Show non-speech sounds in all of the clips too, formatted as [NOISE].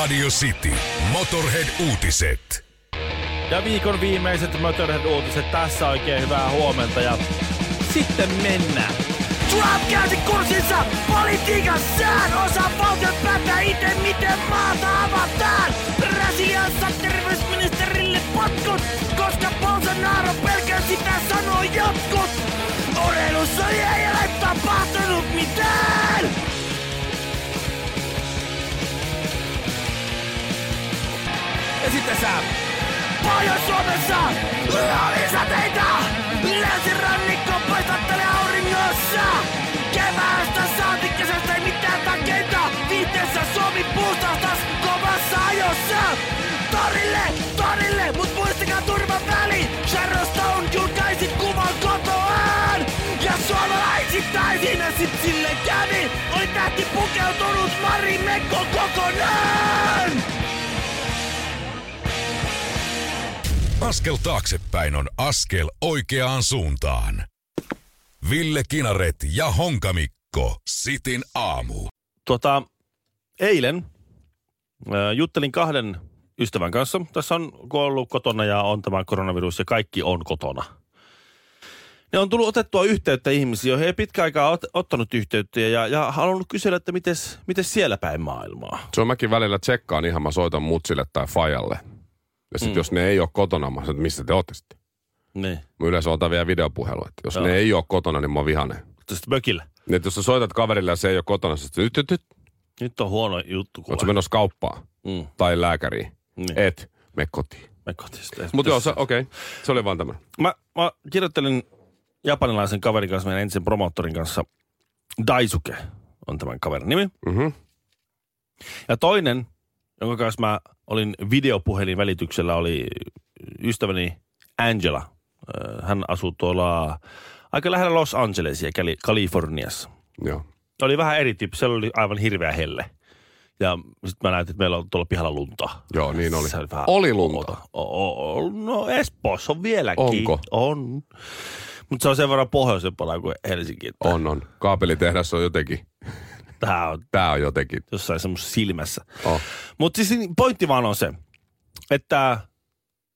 Radio City. Motorhead-uutiset. Ja viikon viimeiset Motorhead-uutiset tässä oikein hyvää huomenta ja sitten mennään. Trump käänsi kurssinsa politiikassaan. Osa valtion päättää itse, miten maata avataan. Brasiliassa terveysministerille potkut, koska Bolsonaro pelkää sitä sanoo jotkut. Urheilussa ei ole tapahtunut mitään. Ja sitten sä. Pohjois-Suomessa oli sateita. Länsirannikko paistattelee auringossa. Keväästä saati kesästä ei mitään takeita. Vihteessä Suomi puustastas kovassa ajossa. Torille, torille, mut muistakaa turvan väli. Sharon Stone julkaisi kuvan kotoaan. Ja suomalaisittaisin sit sille kävi. Oli tähti pukeutunut Mari Mekko kokonaan. Askel taaksepäin on askel oikeaan suuntaan. Ville Kinaret ja Honkamikko. Sitin aamu. Tota, eilen ää, juttelin kahden ystävän kanssa. Tässä on, ollut kotona ja on tämä koronavirus ja kaikki on kotona. Ne on tullut otettua yhteyttä ihmisiä, joihin ei pitkä aikaa ot, ottanut yhteyttä ja, ja halunnut kysellä, että mites siellä päin maailmaa. Se on mäkin välillä tsekkaan ihan, mä soitan mutsille tai fajalle. Ja sitten mm. jos ne ei ole kotona, mä sanon, että missä te ootte sitten. Niin. Mä yleensä otan vielä videopuhelu, että jos Joo. ne ei ole kotona, niin mä oon vihanen. Tästä mökillä. Niin, että jos sä soitat kaverille ja se ei ole kotona, sä nyt, nyt, nyt, Nyt on huono juttu. oot sä Kuule. menossa kauppaan Mm. tai lääkäriin. Niin. Et, me kotiin. Me kotista. Mutta joo, okei, okay. se oli vaan tämmönen. Mä, mä kirjoittelin japanilaisen kaverin kanssa, meidän entisen promoottorin kanssa. Daisuke on tämän kaverin nimi. Mhm. Ja toinen, jonka kanssa mä olin videopuhelin välityksellä, oli ystäväni Angela. Ö, Hän asuu tuolla aika lähellä Los Angelesia, Kali- Kaliforniassa. Joo. Oli vähän eri tyyppi, siellä oli aivan hirveä helle. Ja sitten mä näytin, että meillä on tuolla pihalla lunta. Joo, niin oli. Se vähän Oli lunta. O- o- no Espoossa on vieläkin. Onko? On. Mutta se on sen verran pohjoisempana kuin Helsinki. Että On, on. Kaapelitehdas on jotenkin, Tää on tää on jotenkin. jossain semmoisessa silmässä. Oh. Mutta siis pointti vaan on se, että,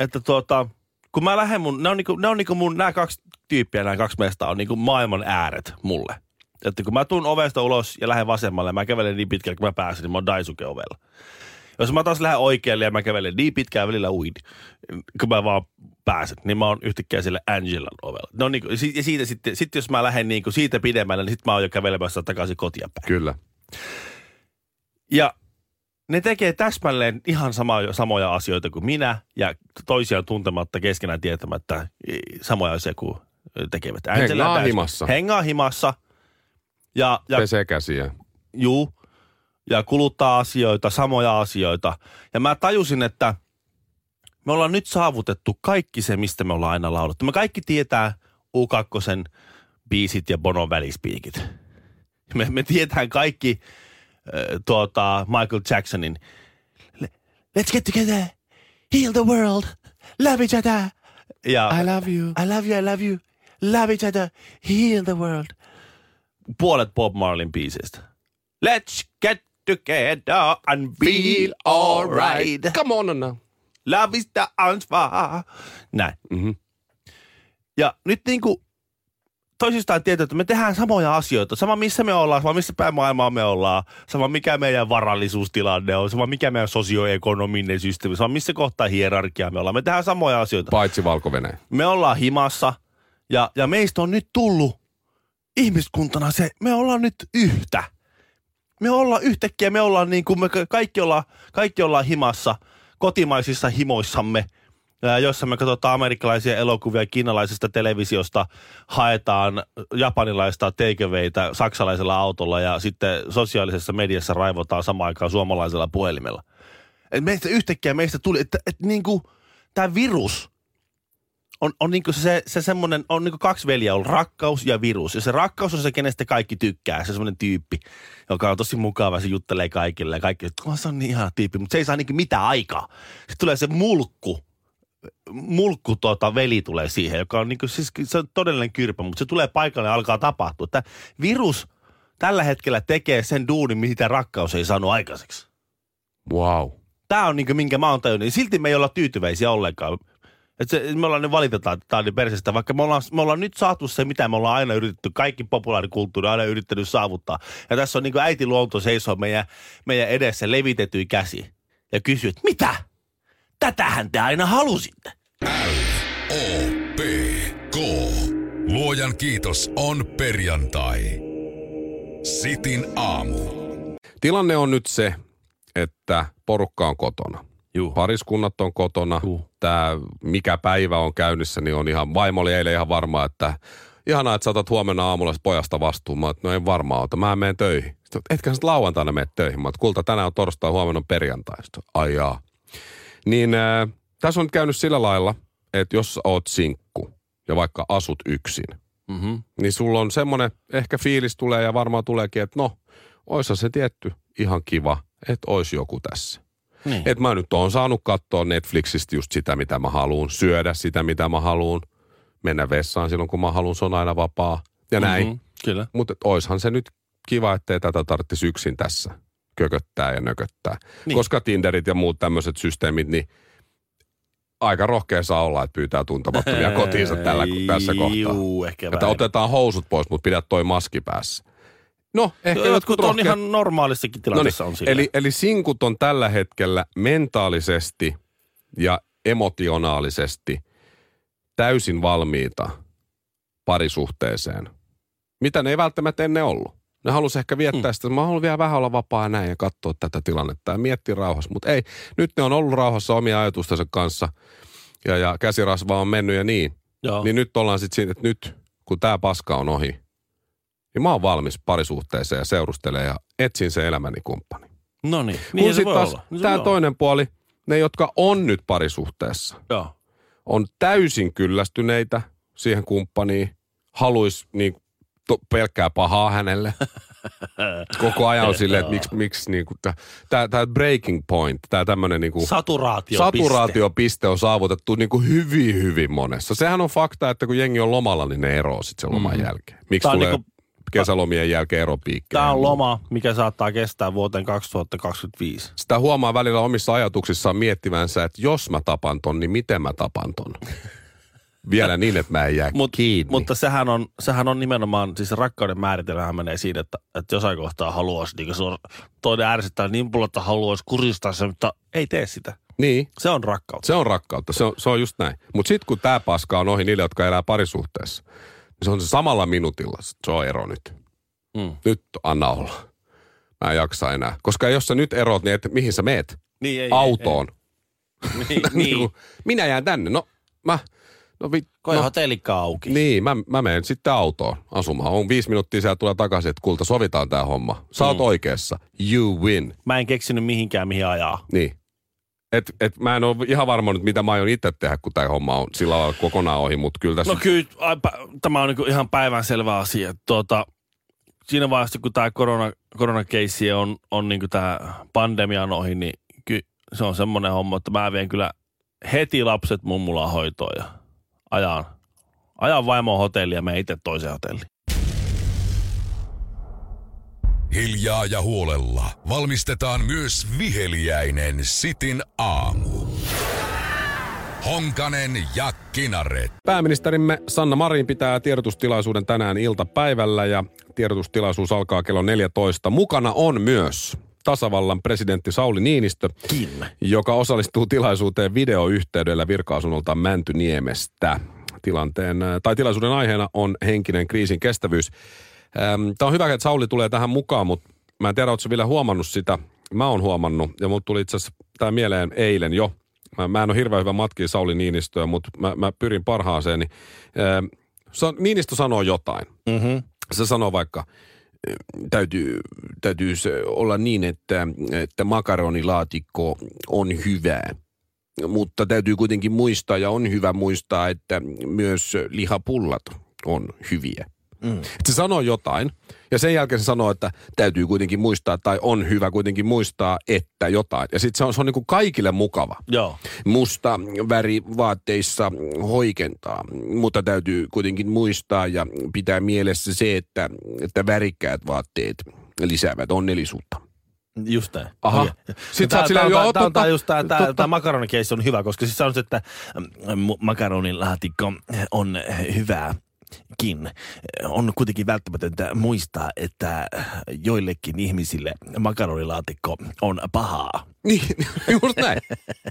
että tuota, kun mä lähden mun, ne on niinku, ne on niinku mun, nämä kaksi tyyppiä, nämä kaksi meistä on niinku maailman ääret mulle. Että kun mä tuun ovesta ulos ja lähden vasemmalle mä kävelen niin pitkälle kuin mä pääsen, niin mä oon Daisuke ovella. Jos mä taas lähden oikealle ja mä kävelen niin pitkään välillä uid, kun mä vaan pääsen, niin mä oon yhtäkkiä siellä Angelan ovella. No niin, ja siitä sitten, sitten jos mä lähden niin kuin siitä pidemmälle, niin sitten mä oon jo kävelemässä takaisin kotia päin. Kyllä. Ja ne tekee täsmälleen ihan sama, samoja asioita kuin minä ja toisiaan tuntematta, keskenään tietämättä samoja asioita kuin tekevät. Hengaa himassa. Hengaa himassa. Ja, ja, Pesee käsiä. juu, ja kuluttaa asioita, samoja asioita. Ja mä tajusin, että me ollaan nyt saavutettu kaikki se, mistä me ollaan aina laulettu. Me kaikki tietää U2 biisit ja Bonon välispiikit. Me, me tietää kaikki äh, tuota, Michael Jacksonin "Le- Let's get together, heal the world, love each other. Ja, I love you. I love you, I love you, love each other, heal the world. Puolet Bob Marlin biisistä. Let's get together and feel alright. Come on now. Love is the answer. Näin. Mhm. Ja nyt niin kuin toisistaan tietää, että me tehdään samoja asioita. Sama missä me ollaan, sama missä päin maailmaa me ollaan, sama mikä meidän varallisuustilanne on, sama mikä meidän sosioekonominen systeemi, sama missä kohtaa hierarkia me ollaan. Me tehdään samoja asioita. Paitsi valko. Me ollaan himassa ja, ja meistä on nyt tullut ihmiskuntana se, me ollaan nyt yhtä. Me ollaan yhtäkkiä, me ollaan niin kuin me ka- kaikki ollaan, kaikki ollaan himassa, kotimaisissa himoissamme, jossa me katsotaan amerikkalaisia elokuvia, kiinalaisesta televisiosta, haetaan japanilaista takeawayta saksalaisella autolla ja sitten sosiaalisessa mediassa raivotaan samaan aikaan suomalaisella puhelimella. Et meistä yhtäkkiä meistä tuli, että, että niin kuin tämä virus on, on niinku se, se semmoinen, on niinku kaksi veljeä, on rakkaus ja virus. Ja se rakkaus on se, kenestä kaikki tykkää, se semmoinen tyyppi, joka on tosi mukava, se juttelee kaikille ja kaikki, että "Oh, se on niin ihana tyyppi, mutta se ei saa niinku mitään aikaa. Sitten tulee se mulkku, mulkku tota, veli tulee siihen, joka on niinku, siis se on todellinen kyrpä, mutta se tulee paikalle ja alkaa tapahtua. Tämä virus tällä hetkellä tekee sen duunin, mitä rakkaus ei saanut aikaiseksi. Wow. Tämä on niin minkä mä oon tajunnut. Silti me ei olla tyytyväisiä ollenkaan. Et se, me ollaan nyt valitetaan, että tämä on niin vaikka me ollaan, me ollaan nyt saatu se, mitä me ollaan aina yritetty, kaikki populaarikulttuuri aina yrittänyt saavuttaa. Ja tässä on niin kuin äiti luonto seisoo meidän, meidän edessä levitetty käsi ja kysyy, että mitä? Tätähän te aina halusitte. O, P, K. Luojan kiitos on perjantai. Sitin aamu. Tilanne on nyt se, että porukka on kotona. Juu. Pariskunnat on kotona. Juu. Tämä mikä päivä on käynnissä, niin on ihan, vaimo oli eilen ihan varma, että ihanaa, että sä otat huomenna aamulla pojasta vastuun. Mä että no en varmaan ota, mä menen töihin. Sitten, etkä sä lauantaina mene töihin. Mä että kulta, tänään on torstai, huomenna on perjantai. Sitten, ai jaa. Niin äh, tässä on nyt käynyt sillä lailla, että jos oot sinkku ja vaikka asut yksin, Mm-hmm. niin sulla on semmoinen ehkä fiilis tulee ja varmaan tuleekin, että no, oissa se tietty ihan kiva, että olisi joku tässä. Niin. Että mä nyt oon saanut katsoa Netflixistä just sitä, mitä mä haluan, syödä sitä, mitä mä haluan, mennä vessaan silloin, kun mä haluan, se on aina vapaa ja näin. Mhm, Kyllä. Mutta oishan se nyt kiva, ettei tätä tarvitsisi yksin tässä kököttää ja nököttää. Niin. Koska Tinderit ja muut tämmöiset systeemit, niin aika rohkea saa olla, että pyytää tuntemattomia [LAUGHS] kotiinsa tällä, tässä kohtaa. Juu, ehkä Että vähän. otetaan housut pois, mutta pidät toi maski päässä. No, ehkä Jotkut, jotkut on ihan normaalissakin No tilanteessa on niin, sillä. eli, eli sinkut on tällä hetkellä mentaalisesti ja emotionaalisesti täysin valmiita parisuhteeseen. Mitä ne ei välttämättä ennen ollut. Ne halusi ehkä viettää mm. sitä, mä haluan vielä vähän olla vapaa näin ja katsoa tätä tilannetta ja miettiä rauhassa. Mutta ei, nyt ne on ollut rauhassa omia ajatustensa kanssa ja, ja käsirasva on mennyt ja niin. Joo. Niin nyt ollaan sitten siinä, että nyt kun tämä paska on ohi, niin mä oon valmis parisuhteeseen ja seurustelemaan ja etsin se elämäni kumppani. no niin, niin sitten voi taas olla. Niin se tämä toinen puoli, ne jotka on nyt parisuhteessa, Joo. on täysin kyllästyneitä siihen kumppaniin, haluaisi niin to, pelkkää pahaa hänelle. [LAUGHS] Koko ajan on silleen, että miksi, miksi niin tämä breaking point, tämä tämmöinen niin Saturaatio. saturaatiopiste on saavutettu niin kuin hyvin, hyvin monessa. Sehän on fakta, että kun jengi on lomalla, niin ne eroaa sitten sen loman jälkeen. Miksi on tulee niinku- kesälomien jälkeen eropiikkejä? Tämä on loma, mikä saattaa kestää vuoteen 2025. Sitä huomaa välillä omissa ajatuksissaan miettivänsä, että jos mä tapan ton, niin miten mä tapan ton? Vielä niin, että mä en jää Mut, kiinni. Mutta sehän on, sehän on nimenomaan, siis rakkauden määritelmähän menee siinä, että, että jossain kohtaa haluaisi, niin se on, toinen ärsyttää niin paljon, että haluaisi kuristaa se, mutta ei tee sitä. Niin, Se on rakkautta. se on rakkautta, se on, se on just näin. Mutta sitten kun tämä paska on ohi niille, jotka elää parisuhteessa, se on se samalla minuutilla, se on ero nyt. Mm. Nyt anna olla. Mä en jaksa enää. Koska jos sä nyt erot, niin et, mihin sä meet? Niin, ei, Autoon. Ei, ei. Niin, [LAUGHS] niin. Niinku, Minä jään tänne. No, mä... No, vi, Koe no, hotellikka auki. Niin, mä, mä menen sitten autoon asumaan. On viisi minuuttia siellä tulee takaisin, että kulta sovitaan tämä homma. Sä oot Mm. oikeassa. You win. Mä en keksinyt mihinkään, mihin ajaa. Niin. Et, et mä en ole ihan varma nyt, mitä mä aion itse tehdä, kun tämä homma on sillä lailla kokonaan ohi, mutta kyllä tässä... No kyllä, ai, pä- tämä on niinku ihan päivänselvä asia. Tuota, siinä vaiheessa, kun tämä korona, koronakeissi on, on niinku tämä pandemian ohi, niin ky, se on semmoinen homma, että mä vien kyllä heti lapset mummulaan hoitoon ja ajan, ajan vaimon hotelliin ja menen itse toiseen hotelliin. Hiljaa ja huolella valmistetaan myös viheliäinen Sitin aamu. Honkanen ja Kinaret. Pääministerimme Sanna Marin pitää tiedotustilaisuuden tänään iltapäivällä ja tiedotustilaisuus alkaa kello 14. Mukana on myös tasavallan presidentti Sauli Niinistö, Kiinni. joka osallistuu tilaisuuteen videoyhteydellä virka-asunnolta Mäntyniemestä. Tilanteen, äh, tai tilaisuuden aiheena on henkinen kriisin kestävyys. Tämä on hyvä, että Sauli tulee tähän mukaan, mutta mä en tiedä, ootko vielä huomannut sitä. Mä oon huomannut, ja mut tuli itse asiassa tämä mieleen eilen jo. Mä, mä en ole hirveän hyvä matkia Sauli Niinistöä, mutta mä, mä pyrin parhaaseen. Niin, Niinistö sanoo jotain. Mm-hmm. Se sanoo vaikka, täytyy, täytyy se olla niin, että, että makaronilaatikko on hyvää. Mutta täytyy kuitenkin muistaa ja on hyvä muistaa, että myös lihapullat on hyviä. Mm. Se sanoo jotain ja sen jälkeen se sanoo, että täytyy kuitenkin muistaa tai on hyvä kuitenkin muistaa, että jotain. Ja sitten se on, se on niin kuin kaikille mukava Joo. musta väri vaatteissa hoikentaa, mutta täytyy kuitenkin muistaa ja pitää mielessä se, että, että värikkäät vaatteet lisäävät onnellisuutta. Just näin. Aha. Okei. Sit sä Tää- oot silleen, tää- joo, tää- tää on totta, tää just tää, tää, totta. tää makaronikeissi on hyvä, koska siis se, että mm, makaronin laatikko on hyvääkin. On kuitenkin välttämätöntä muistaa, että joillekin ihmisille makaronilaatikko on pahaa. Niin, [LAUGHS] just näin.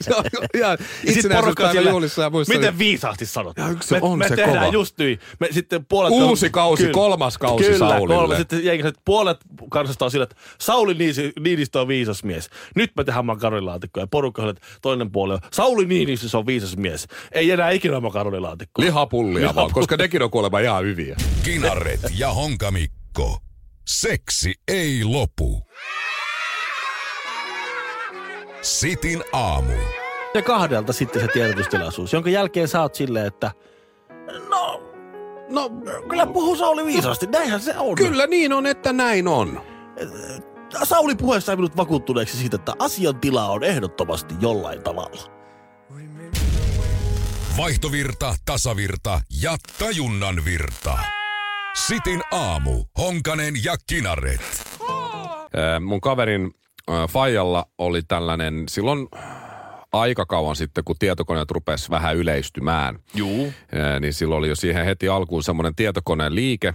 Se on ihan itsenäisyyspäivän sillä- juhlissa ja muissa. Miten viisaasti sanot? Ja yksi me, on me se tehdään kova. just niin. Me sitten puolet Uusi kausi, kolmas kausi kyllä, Saulille. Kolmas, sitten jengi, että puolet kansasta on sillä, että Sauli Niisi- Niinistö on viisas mies. Nyt me tehdään makaronilaatikkoa. Ja porukka on, että toinen puoli on, Sauli Niinistö se on viisas mies. Ei enää ikinä makaronilaatikkoa. Lihapullia vaan, koska nekin on kuulemma ihan hyviä. Kinaret ja Honkamikko. Seksi ei lopu. Sitin aamu. Ja kahdelta sitten se tiedotustilaisuus, jonka jälkeen sä oot silleen, että no, no kyllä puhuu Sauli viisaasti. Näinhän se on. Kyllä niin on, että näin on. Sauli puheessa sai minut vakuuttuneeksi siitä, että asiantila on ehdottomasti jollain tavalla. Vaihtovirta, tasavirta ja tajunnan virta. Sitin aamu. Honkanen ja Kinaret. Ää, Mun kaverin Fajalla oli tällainen silloin aika kauan sitten, kun tietokoneet rupesi vähän yleistymään. Juu. Niin silloin oli jo siihen heti alkuun semmoinen tietokoneen liike.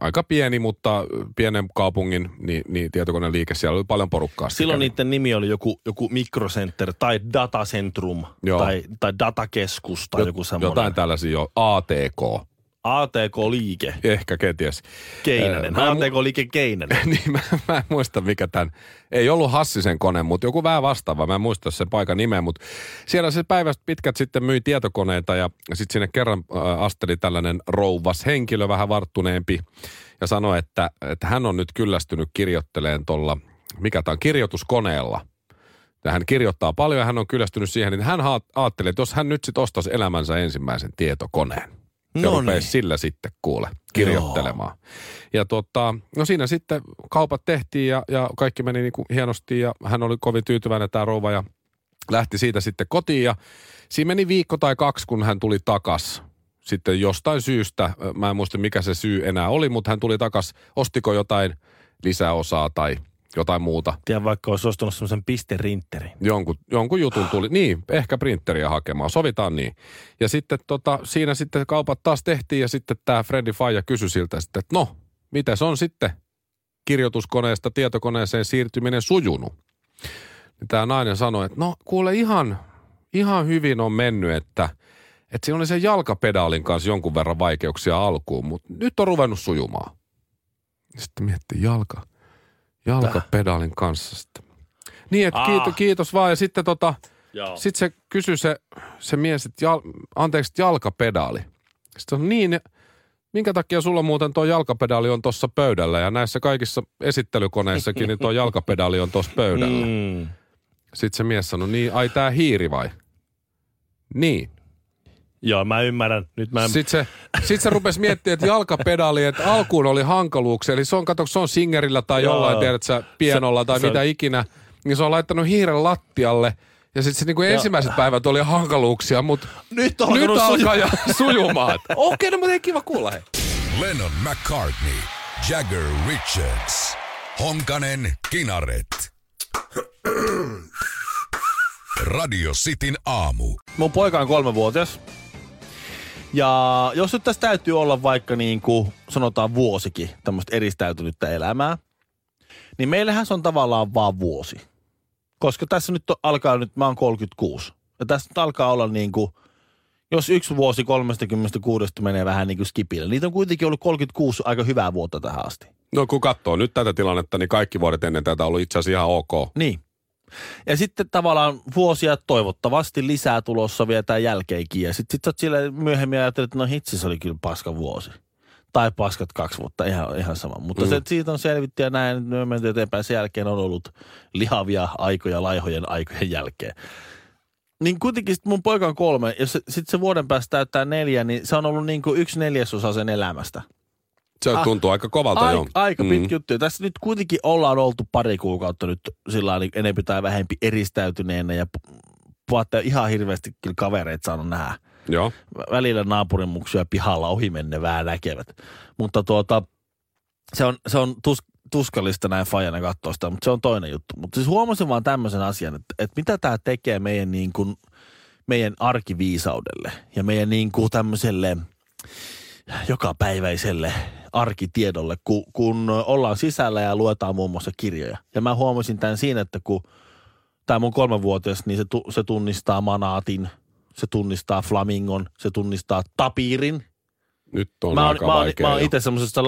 Aika pieni, mutta pienen kaupungin niin, niin tietokoneen liike. Siellä oli paljon porukkaa. Silloin kävi. niiden nimi oli joku, joku mikrocenter tai datacentrum Joo. tai, tai datakeskus tai joku semmoinen. Jotain tällaisia jo. ATK. ATK-liike, Ehkä kenties. Keinänen. Mä mu- ATK-liike Keinänen. [LAUGHS] niin mä, mä en muista mikä tämän, ei ollut Hassisen kone, mutta joku vähän vastaava, mä en muista sen paikan nimeä, mutta siellä se päivästä pitkät sitten myi tietokoneita ja sitten sinne kerran äh, asteli tällainen rouvas henkilö, vähän varttuneempi ja sanoi, että, että hän on nyt kyllästynyt kirjoitteleen tuolla, mikä tämä on, kirjoituskoneella. Ja hän kirjoittaa paljon ja hän on kyllästynyt siihen, niin hän haa- ajatteli, että jos hän nyt sitten ostaisi elämänsä ensimmäisen tietokoneen. Ja No niin. sillä sitten kuule kirjoittelemaan. Ja tota, no siinä sitten kaupat tehtiin ja, ja kaikki meni niin kuin hienosti ja hän oli kovin tyytyväinen tämä rouva ja lähti siitä sitten kotiin ja siinä meni viikko tai kaksi, kun hän tuli takas. Sitten jostain syystä, mä en muista mikä se syy enää oli, mutta hän tuli takas, ostiko jotain lisäosaa tai jotain muuta. Tiedän vaikka olisi ostanut semmoisen pisterintterin. Jonkun, jonkun jutun tuli, niin, ehkä printeriä hakemaan, sovitaan niin. Ja sitten tota, siinä sitten kaupat taas tehtiin ja sitten tämä Freddy Faija kysyi siltä sitten, että no, miten se on sitten kirjoituskoneesta tietokoneeseen siirtyminen sujunut? Niin tämä nainen sanoi, että no kuule ihan, ihan hyvin on mennyt, että, että siinä oli sen jalkapedaalin kanssa jonkun verran vaikeuksia alkuun, mutta nyt on ruvennut sujumaan. Sitten mietti jalka, jalkapedaalin kanssa sitten. Niin, että Ah. kiitos, kiitos vaan. Ja sitten tota, Joo. sitten se kysyi se, se mies, että jal, anteeksi, että jalkapedaali. Sitten on niin, minkä takia sulla muuten tuo jalkapedaali on tuossa pöydällä ja näissä kaikissa esittelykoneissakin niin tuo jalkapedaali on tuossa pöydällä. Mm. Mm. Sitten se mies sanoi, niin ai tää hiiri vai? Niin. Joo, mä ymmärrän. Nyt mä en... Sitten se, sit se rupesi miettimään, että jalkapedaali, että alkuun oli hankaluuksia. Eli se on, kato, se on singerillä tai Joo. jollain, tiedät sä, pienolla tai se on- mitä ikinä. Niin se on laittanut hiiren lattialle. Ja sitten se niinku ensimmäiset päivät oli hankaluuksia, mutta Nyt on nyt alkaa suju- ja [LAUGHS] sujumaan. Okei, okay, no mutta ei kiva kuulla. Hei. Lennon McCartney. Jagger Richards. Honkanen Kinaret. [CLEARS THROAT] Radio Cityn aamu. Mun poika on kolmevuotias. Ja jos nyt tässä täytyy olla vaikka niin kuin sanotaan vuosikin tämmöistä eristäytynyttä elämää, niin meillähän se on tavallaan vaan vuosi. Koska tässä nyt on- alkaa nyt, mä oon 36. Ja tässä nyt alkaa olla niin kuin, jos yksi vuosi 36 menee vähän niin kuin skipille. Niitä on kuitenkin ollut 36 aika hyvää vuotta tähän asti. No kun katsoo nyt tätä tilannetta, niin kaikki vuodet ennen tätä on ollut itse asiassa ihan ok. Niin. Ja sitten tavallaan vuosia toivottavasti lisää tulossa vielä tämän jälkeenkin. Ja sitten sit sä oot sillä myöhemmin ajatellut, että no hitsi, se oli kyllä paska vuosi. Tai paskat kaksi vuotta, ihan, ihan sama. Mutta mm. se, siitä on selvitty ja näin, nyt me menty eteenpäin. Sen jälkeen on ollut lihavia aikoja laihojen aikojen jälkeen. Niin kuitenkin sit mun poika on kolme, ja sitten se vuoden päästä täyttää neljä, niin se on ollut niin kuin yksi neljäsosa sen elämästä. Se Ah. tuntuu aika kovalta Aika, jo. aika Mm. pitkä juttu. Tässä nyt kuitenkin ollaan oltu pari kuukautta nyt sillä niin enempi tai vähempi eristäytyneenä ja pu- puhutte ihan hirveästi kyllä kavereita saanut nähdä. Joo. Välillä naapurin muksuja pihalla ohi menne vähän näkevät. Mutta tuota, se on, se on tus, tuskallista näin fajana katsoa sitä, mutta se on toinen juttu. Mutta siis huomasin vaan tämmöisen asian, että, että mitä tämä tekee meidän, niin kuin, meidän arkiviisaudelle ja meidän niin kuin tämmöiselle jokapäiväiselle arkitiedolle, kun, kun ollaan sisällä ja luetaan muun muassa kirjoja. Ja mä huomasin tämän siinä, että kun tämä mun kolmenvuotias, niin se, tu, se tunnistaa manaatin, se tunnistaa flamingon, se tunnistaa tapirin. Nyt on Mä oon, aika mä oon, vaikea. mä oon itse semmoisesta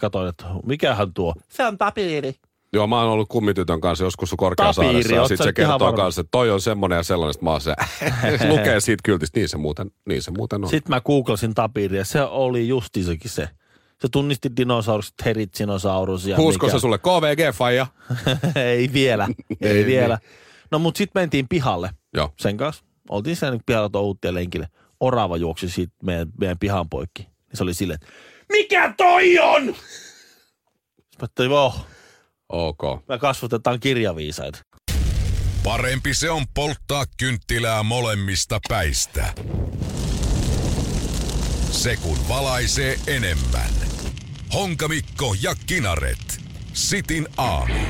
katoin, että mikähän tuo? Se on tapiri. Joo, mä oon ollut kummitytön kanssa joskus Korkeasaaressa. Tapiiri, ja sit se kertoo varma? kanssa, että toi on semmonen ja sellainen. Sit mä oon se, [LAUGHS] lukee siitä kyltistä. Niin se muuten, niin se muuten on. Sitten mä googlasin tapiria, se oli justisakin se. Se tunnisti dinosaurukset, heritsinosaurus ja Huusko mikä- se sulle KVG-faija? [LAUGHS] ei vielä, ei, Ei, vielä. No mut sitten mentiin pihalle Joo. sen kanssa. Oltiin siellä pihalla touhuttiin lenkille. Orava juoksi siitä meidän, meidän pihan poikki. Niin se oli silleen, että mikä toi on? Sitten mä ajattelin, oh, Ok. me kasvatetaan kirjaviisaita. Parempi se on polttaa kynttilää molemmista päistä. Se kun valaisee enemmän. Honkamikko ja Kinaret. Sitin aamu.